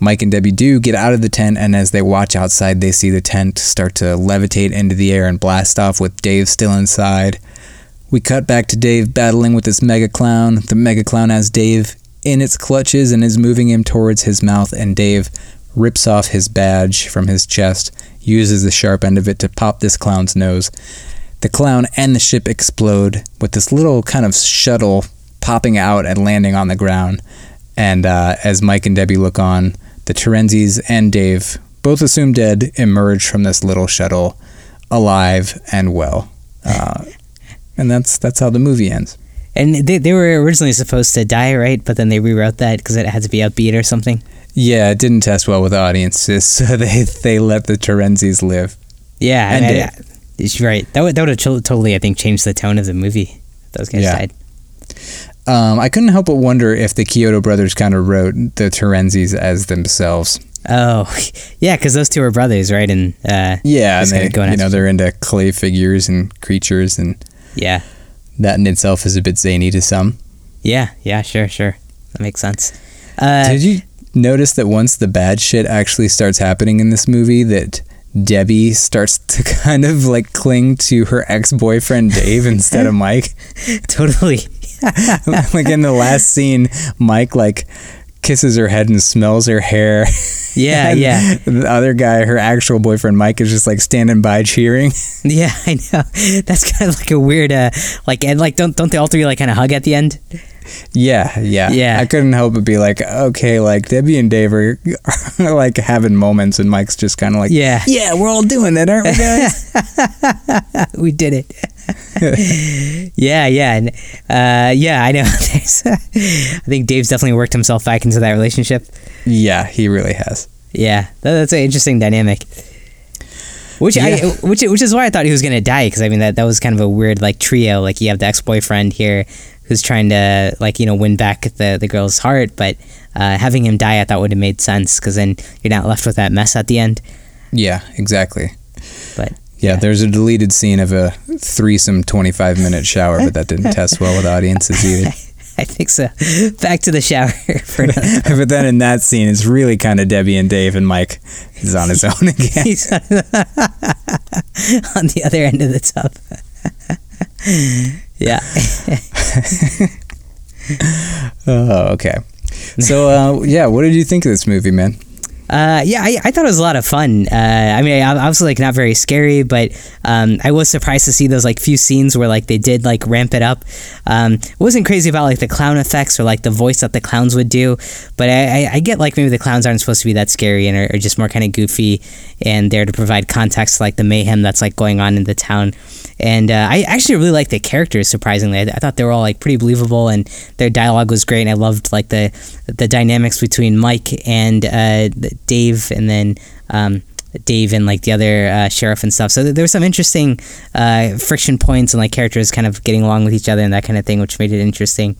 Mike and Debbie do get out of the tent, and as they watch outside, they see the tent start to levitate into the air and blast off with Dave still inside. We cut back to Dave battling with this mega clown. The mega clown has Dave in its clutches and is moving him towards his mouth, and Dave rips off his badge from his chest, uses the sharp end of it to pop this clown's nose. The clown and the ship explode with this little kind of shuttle popping out and landing on the ground. And uh, as Mike and Debbie look on, the Terenzis and Dave, both assumed dead, emerge from this little shuttle alive and well. Uh, and that's that's how the movie ends. And they, they were originally supposed to die, right? But then they rewrote that because it had to be upbeat or something. Yeah, it didn't test well with audiences, so they they let the Terenzis live. Yeah, And I-. I- it's right. That would that would have totally, I think, changed the tone of the movie. Those guys Yeah. died. Um, I couldn't help but wonder if the Chiodo brothers kind of wrote the Terenzis as themselves. Oh, yeah, because those two are brothers, right? And uh, Yeah, and they, going you know, they're into clay figures and creatures, and yeah, that in itself is a bit zany to some. yeah, yeah, sure, sure, that makes sense. Uh, Did you notice that once the bad shit actually starts happening in this movie, that Debbie starts to kind of like cling to her ex-boyfriend Dave instead of Mike? totally. like in the last scene, Mike like kisses her head and smells her hair. Yeah, yeah. The other guy, her actual boyfriend Mike, is just like standing by cheering. Yeah, I know. That's kind of like a weird, uh, like, and like, don't don't they all three like kind of hug at the end? Yeah, yeah, Yeah. I couldn't help but be like, okay, like Debbie and Dave are, are like having moments, and Mike's just kind of like, Yeah. yeah, we're all doing it, aren't we, guys? we did it. yeah, yeah, and uh, yeah. I know. I think Dave's definitely worked himself back into that relationship. yeah, he really has. Yeah, that, that's an interesting dynamic. Which I, which which is why I thought he was gonna die because I mean that that was kind of a weird like trio. Like you have the ex boyfriend here who's trying to like you know win back the the girl's heart, but uh, having him die I thought would have made sense because then you're not left with that mess at the end. Yeah, exactly. But Yeah, there's a deleted scene of a threesome 25 minute shower, but that didn't test well with audiences either. I think so. Back to the shower but then in that scene, it's really kind of Debbie and Dave, and Mike is on his own again. He's on, on the other end of the tub. yeah. Oh, okay. So, uh, yeah, what did you think of this movie, man? Uh, yeah, I, I thought it was a lot of fun. Uh, I mean, obviously, like not very scary, but um, I was surprised to see those like few scenes where like they did like ramp it up. Um, wasn't crazy about like the clown effects or like the voice that the clowns would do, but I, I, I get like maybe the clowns aren't supposed to be that scary and are, are just more kind of goofy and there to provide context to like the mayhem that's like going on in the town. And uh, I actually really liked the characters. Surprisingly, I, I thought they were all like pretty believable, and their dialogue was great. And I loved like the the dynamics between Mike and uh, Dave, and then um, Dave and like the other uh, sheriff and stuff. So th- there were some interesting uh, friction points and like characters kind of getting along with each other and that kind of thing, which made it interesting.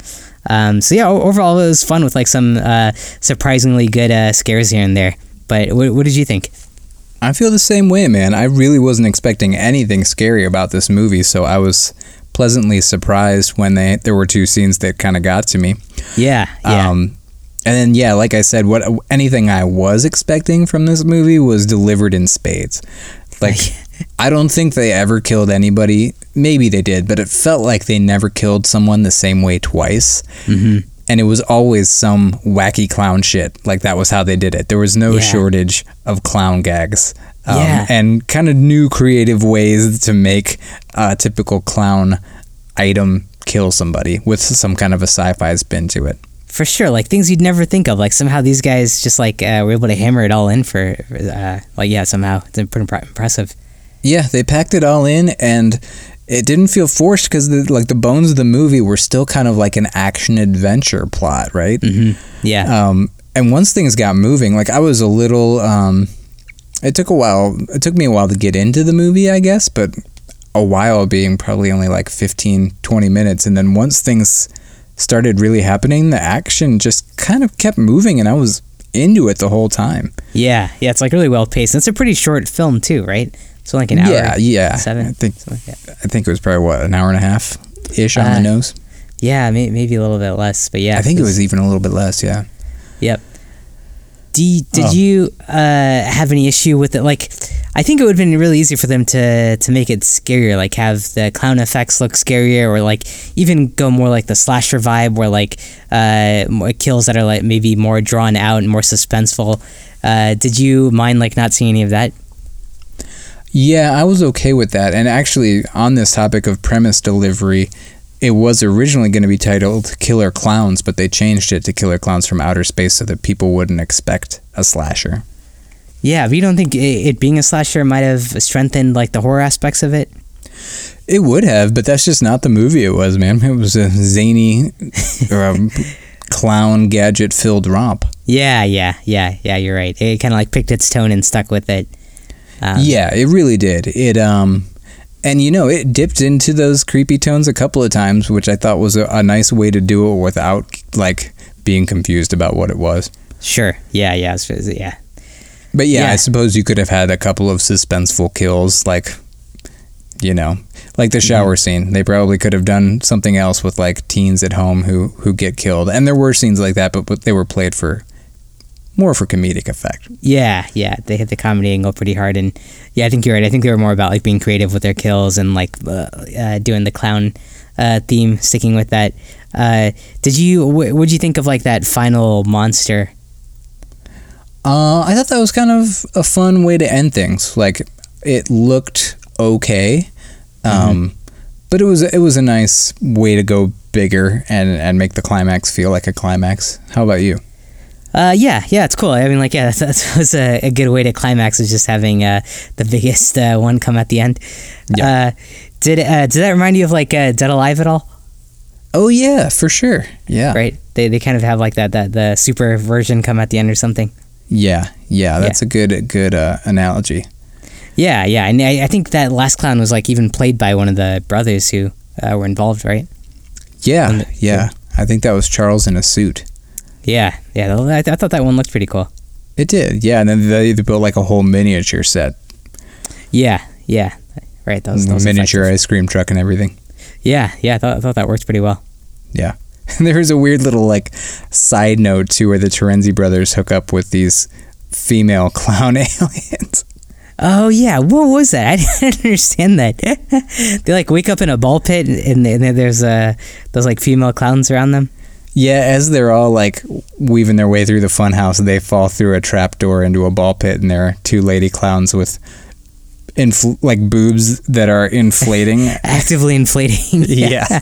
Um, so yeah, o- overall it was fun with like some uh, surprisingly good uh, scares here and there. But what, what did you think? I feel the same way, man. I really wasn't expecting anything scary about this movie, so I was pleasantly surprised when they there were two scenes that kind of got to me. Yeah, yeah. Um, and then yeah, like I said, what anything I was expecting from this movie was delivered in spades. Like I don't think they ever killed anybody. Maybe they did, but it felt like they never killed someone the same way twice. mm-hmm. And it was always some wacky clown shit. Like that was how they did it. There was no Yeah. shortage of clown gags. Um, Yeah. And kind of new creative ways to make a typical clown item kill somebody with some kind of a sci-fi spin to it. For sure, like things you'd never think of. Like somehow these guys just like uh, were able to hammer it all in for, uh, like yeah, somehow it's pretty impressive. Yeah, they packed it all in, and it didn't feel forced because the, like the bones of the movie were still kind of like an action adventure plot, right? Mm-hmm. Yeah, Um, and once things got moving, like I was a little. Um, it took a while. It took me a while to get into the movie, I guess, but a while being probably only like 15, 20 minutes, and then once things started really happening, the action just kind of kept moving, and I was into it the whole time. yeah, yeah. It's like really well paced. And it's a pretty short film too, right? So like an hour. yeah, yeah. seven, I think like. I think it was probably what an hour and a half ish on Uh, the nose. Yeah, may, maybe a little bit less, but yeah. I think it was even a little bit less. Yeah. Yep. Do you, did Oh. you uh, have any issue with it? Like, I think it would have been really easy for them to to make it scarier, like have the clown effects look scarier, or like even go more like the slasher vibe, where like uh, more kills that are like maybe more drawn out and more suspenseful. Uh, did you mind like not seeing any of that? Yeah, I was okay with that. And actually, on this topic of premise delivery, it was originally going to be titled Killer Clowns, but they changed it to Killer Klowns from Outer Space so that people wouldn't expect a slasher. Yeah, but you don't think it, being a slasher might have strengthened like the horror aspects of it? It would have, but that's just not the movie it was, man. It was a zany or a clown gadget filled romp. Yeah, yeah, yeah, yeah. You're right. It kind of like picked its tone and stuck with it. Um, yeah, it really did. It um and you know, it dipped into those creepy tones a couple of times, which I thought was a, a nice way to do it without like being confused about what it was. Sure. Yeah, yeah, it's- yeah. But yeah, Yeah. I suppose you could have had a couple of suspenseful kills, like, you know, like the shower mm-hmm. scene. They probably could have done something else with like teens at home who who get killed, and there were scenes like that, but, but they were played for more for comedic effect. Yeah, yeah, they hit the comedy angle pretty hard, and yeah, I think you're right. I think they were more about like being creative with their kills and like uh, uh, doing the clown uh, theme, sticking with that. Uh, did you? Wh- what did you think of like that final monster? Uh, I thought that was kind of a fun way to end things. Like, it looked okay, um, but it was it was a nice way to go bigger and and make the climax feel like a climax. How about you? Uh, yeah, yeah, it's cool. I mean, like, yeah, that was a, a good way to climax is just having uh, the biggest uh, one come at the end. Yeah. Uh, did uh, did that remind you of like uh, Dead Alive at all? Oh yeah, for sure. Yeah. Right? They they kind of have like that that the super version come at the end or something. Yeah, yeah, that's a good good uh, analogy. Yeah, yeah, and I, I think that last clown was like even played by one of the brothers who uh, were involved, right? Yeah, And- yeah. I think that was Charles in a suit. Yeah, yeah. I, I thought that one looked pretty cool. It did, yeah. And then they, they built like a whole miniature set, Yeah, yeah. Right. Was, that miniature ice cream truck and everything. Yeah, yeah. I thought, I thought that worked pretty well. Yeah. And was a weird little like side note too, where the Terenzi brothers hook up with these female clown aliens. Oh yeah, what was that? I didn't understand that. they like wake up in a ball pit, and, and then there's uh those like female clowns around them. Yeah, as they're all like weaving their way through the funhouse, they fall through a trapdoor into a ball pit, and there are two lady clowns with infl- like boobs that are inflating. actively inflating. yeah.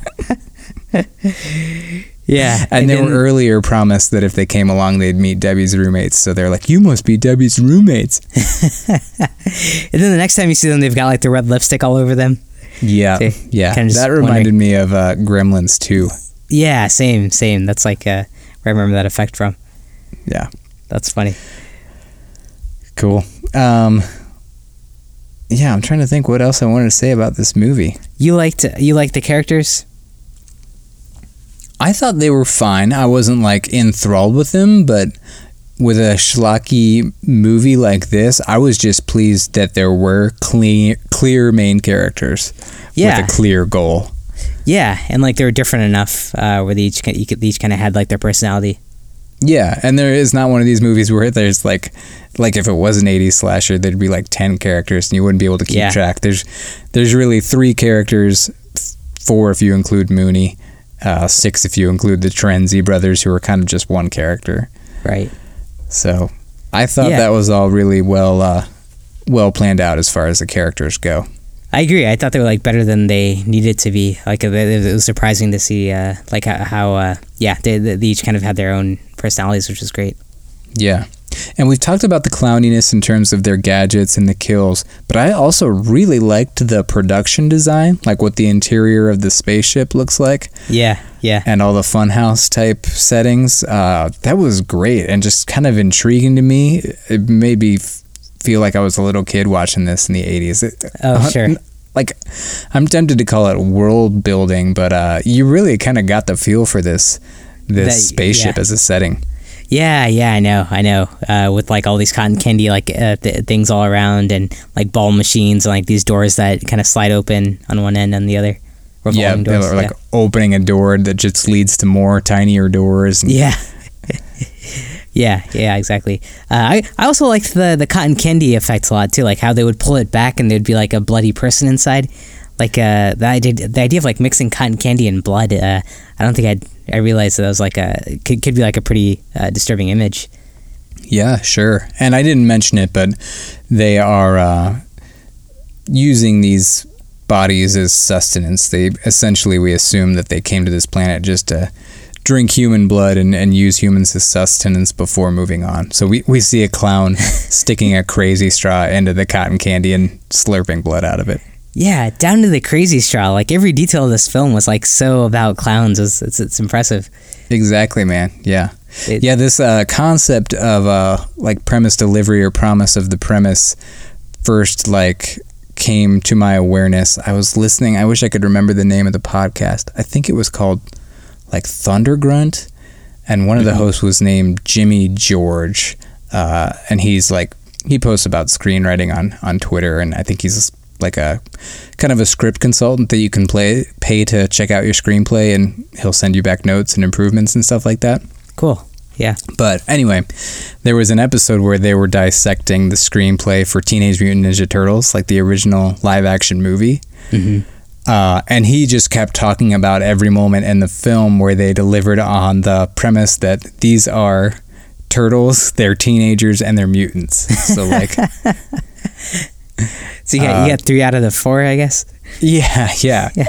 yeah. And, they then- were earlier promised that if they came along, they'd meet Debbie's roommates. So they're like, "You must be Debbie's roommates." and then the next time you see them, they've got like the red lipstick all over them. Yeah, See, yeah. That reminded me of uh, Gremlins too. Yeah, same, same. That's like uh, where I remember that effect from. Yeah, That's funny. cool. Um, yeah, I'm trying to think what else I wanted to say about this movie. You liked you liked the characters. I thought they were fine. I wasn't like enthralled with them, but with a schlocky movie like this, I was just pleased that there were clear, clear main characters Yeah. with a clear goal. Yeah, and like they were different enough uh, where they each could- each kind of had like their personality. Yeah, and there is not one of these movies where there's like, like if it was an '80s slasher, there'd be like ten characters and you wouldn't be able to keep Yeah. track. There's, there's really three characters, four if you include Mooney, uh, six if you include the Terenzi brothers, who are kind of just one character. Right. So, I thought Yeah. that was all really well, uh, well planned out as far as the characters go. I agree. I thought they were like better than they needed to be. Like it, was surprising to see uh, like how, uh, yeah they, they they each kind of had their own personalities, which was great. Yeah. And we've talked about the clowniness in terms of their gadgets and the kills, but I also really liked the production design, like what the interior of the spaceship looks like, Yeah, yeah, and all the funhouse type settings. Uh, that was great and just kind of intriguing to me. It made me f- feel like I was a little kid watching this in the 80s. It- Oh, uh, sure. Like, I'm tempted to call it world building, but uh, you really kind of got the feel for this this That- spaceship yeah. as a setting. yeah, yeah. I know, I know. Uh, with like all these cotton candy like uh, th- things all around, and like ball machines, and like these doors that kind of slide open on one end and the other. Yeah, doors. were like opening a door that just leads to more tinier doors. And yeah. Yeah, yeah, exactly. Uh, I I also liked the the cotton candy effect a lot too, like how they would pull it back and there'd be like a bloody person inside. Like uh, the idea the idea of like mixing cotton candy and blood. Uh, I don't think I I realized that was like a could, could be like a pretty uh, disturbing image. Yeah, sure. And I didn't mention it, but they are uh, using these bodies as sustenance. They essentially we assume that they came to this planet just to drink human blood and, and use humans as sustenance before moving on. So we, we see a clown sticking a crazy straw into the cotton candy and slurping blood out of it. Yeah, down to the crazy straw. Like every detail of this film was like so about clowns. It's it's, it's impressive. Exactly, man. Yeah. It- yeah, this uh, concept of uh, like premise delivery or promise of the premise first like came to my awareness. I was listening. I wish I could remember the name of the podcast. I think it was called like Thunder Grunt, and one of the hosts was named Jimmy George, uh, and he's like he posts about screenwriting on on Twitter, and I think he's like a kind of a script consultant that you can play pay to check out your screenplay, and he'll send you back notes and improvements and stuff like that. Cool. Yeah. But anyway, there was an episode where they were dissecting the screenplay for Teenage Mutant Ninja Turtles, like the original live action movie. Uh, and he just kept talking about every moment in the film where they delivered on the premise that these are turtles, they're teenagers, and they're mutants. So, like, So you got Uh, you got three out of the four, I guess. yeah, yeah. yeah.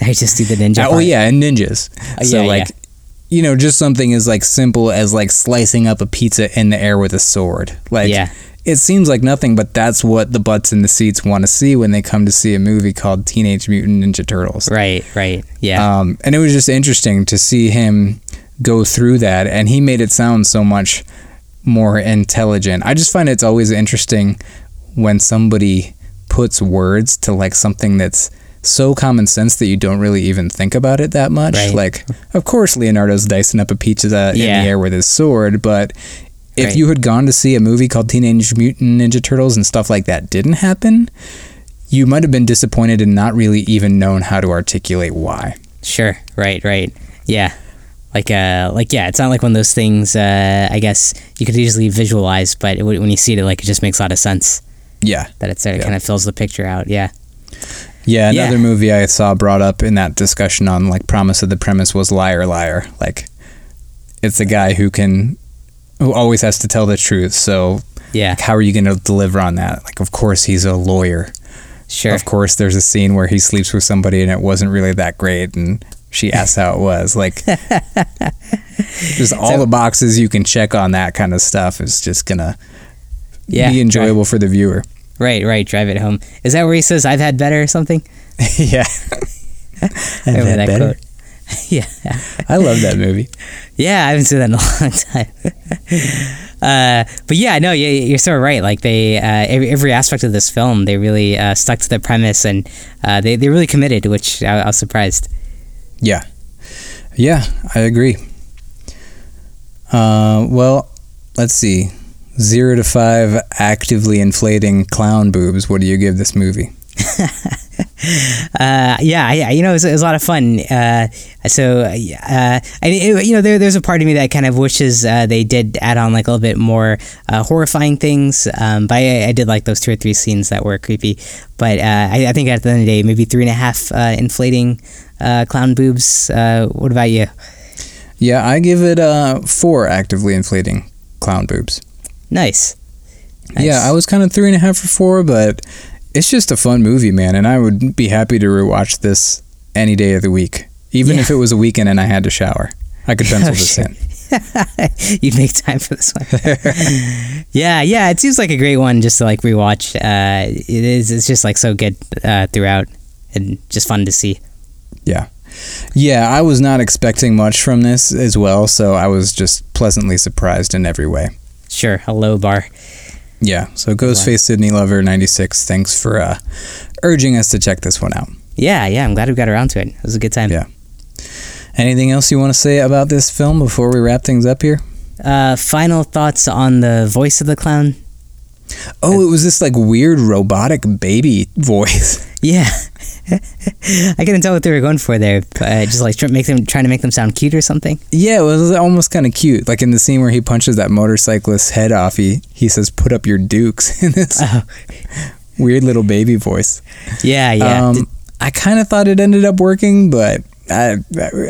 I just do the ninja. oh, part. yeah, and ninjas. Uh, so, yeah, like, yeah. you know, just something as like simple as like slicing up a pizza in the air with a sword. Like, Yeah. It seems like nothing, but that's what the butts in the seats want to see when they come to see a movie called Teenage Mutant Ninja Turtles. Right. Right. Yeah. Um, and it was just interesting to see him go through that, and he made it sound so much more intelligent. I just find it's always interesting when somebody puts words to like something that's so common sense that you don't really even think about it that much. Right. Like, of course, Leonardo's dicing up a pizza in Yeah. the air with his sword, but if Right. you had gone to see a movie called Teenage Mutant Ninja Turtles and stuff like that didn't happen, you might have been disappointed and not really even known how to articulate why. Sure. Right. Right. Yeah. Like uh, like yeah, it's not like one of those things. Uh, I guess you could easily visualize, but it, when you see it, like it just makes a lot of sense Yeah. that it's it Yeah. kind of fills the picture out. Yeah. Yeah, Yeah. another movie I saw brought up in that discussion on like promise of the premise was Liar Liar. Like it's a guy who can who always has to tell the truth. So Yeah. like, how are you going to deliver on that? Like of course he's a lawyer. Sure. Of course there's a scene where he sleeps with somebody and it wasn't really that great and she asks how it was. Like just all So- the boxes you can check on that kind of stuff is just to Yeah. be enjoyable for the viewer. Right. Right. Drive it home. Is that where he says, "I've had better" or something? yeah. Remember had that better? quote? yeah. I love that movie. Yeah, I haven't seen that in a long time. uh, but yeah, no, you, you're so right. Like they, uh, every, every aspect of this film, they really uh, stuck to the premise and uh, they they really committed, which I, I was surprised. Yeah. Yeah, I agree. Uh, well, let's see. Zero to five actively inflating clown boobs. What do you give this movie? Uh, yeah, yeah, you know, it was, it was a lot of fun. Uh, so, uh, I, it, you know, there, there's a part of me that kind of wishes uh, they did add on like a little bit more uh, horrifying things. Um, but I, I did like those two or three scenes that were creepy. But uh, I, I think at the end of the day, maybe three and a half uh, inflating uh, clown boobs. Uh, what about you? Yeah, I give it uh, four actively inflating clown boobs. Nice. Nice. Yeah, I was kind of three and a half or four, but it's just a fun movie, man, and I would be happy to rewatch this any day of the week, even Yeah. if it was a weekend and I had to shower. I could pencil Oh, this shit. in. You'd make time for this one. yeah, yeah. It seems like a great one just to like rewatch. Uh, it is. It's just like so good uh, throughout, and just fun to see. Yeah. Yeah, I was not expecting much from this as well, so I was just pleasantly surprised in every way. Sure, a low bar. Yeah, so Ghostface Sydney Lover 96, thanks for uh, urging us to check this one out. Yeah, yeah. I'm glad we got around to it. It was a good time. Yeah. Anything else you want to say about this film before we wrap things up here? Uh, final thoughts on the voice of the clown. Oh, it was this like weird robotic baby voice. Yeah, I couldn't tell what they were going for there. Uh, just like tr- make them trying to make them sound cute or something. Yeah, it was almost kind of cute. Like in the scene where he punches that motorcyclist's head off, he he says, "Put up your dukes" in this Oh. weird little baby voice. Yeah, yeah. Um, Did- I kind of thought it ended up working, but I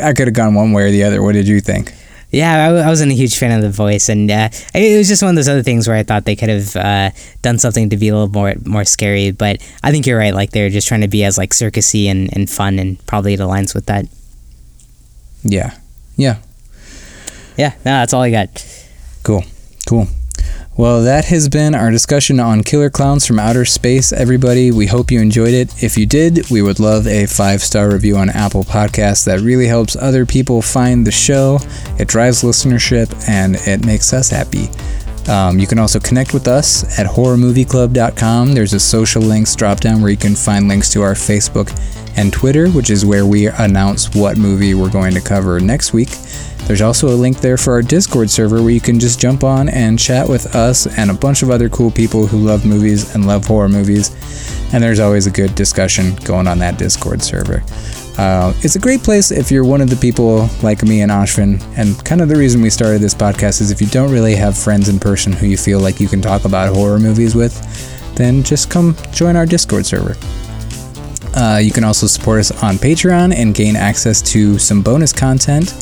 I could have gone one way or the other. What did you think? Yeah, I, w- I wasn't a huge fan of the voice, and uh, it was just one of those other things where I thought they could have uh, done something to be a little more more scary. But I think you're right; like they're just trying to be as like circusy and, and fun, and probably it aligns with that. Yeah, yeah, Yeah, no, that's all I got. cool, cool. Well, that has been our discussion on Killer Klowns from Outer Space, everybody. We hope you enjoyed it. If you did, we would love a five star review on Apple Podcasts. That really helps other people find the show. It drives listenership and it makes us happy. Um, you can also connect with us at horrormovieclub.com. There's a social links drop down where you can find links to our Facebook and Twitter, which is where we announce what movie we're going to cover next week. There's also a link there for our Discord server where you can just jump on and chat with us and a bunch of other cool people who love movies and love horror movies. And there's always a good discussion going on that Discord server. Uh, it's a great place if you're one of the people like me and Ashvin. And kind of the reason we started this podcast is if you don't really have friends in person who you feel like you can talk about horror movies with, then just come join our Discord server. Uh, you can also support us on Patreon and gain access to some bonus content.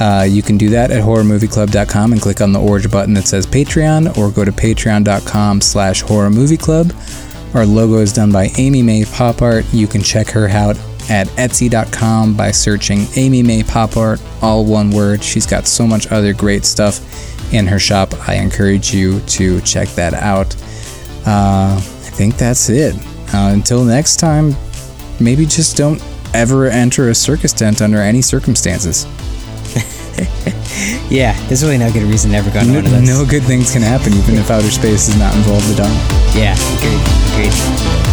Uh, you can do that at horrormovieclub.com and click on the orange button that says Patreon, or go to patreon.com slash horrormovieclub. Our logo is done by Amy May Pop Art. You can check her out at etsy.com by searching Amy May Pop Art, all one word. She's got so much other great stuff in her shop. I encourage you to check that out. Uh, I think that's it. Uh, until next time, maybe just don't ever enter a circus tent under any circumstances. Yeah, there's really no good reason to ever go into No, one of those. no good things can happen even if outer space is not involved at all. Yeah, agreed, agreed.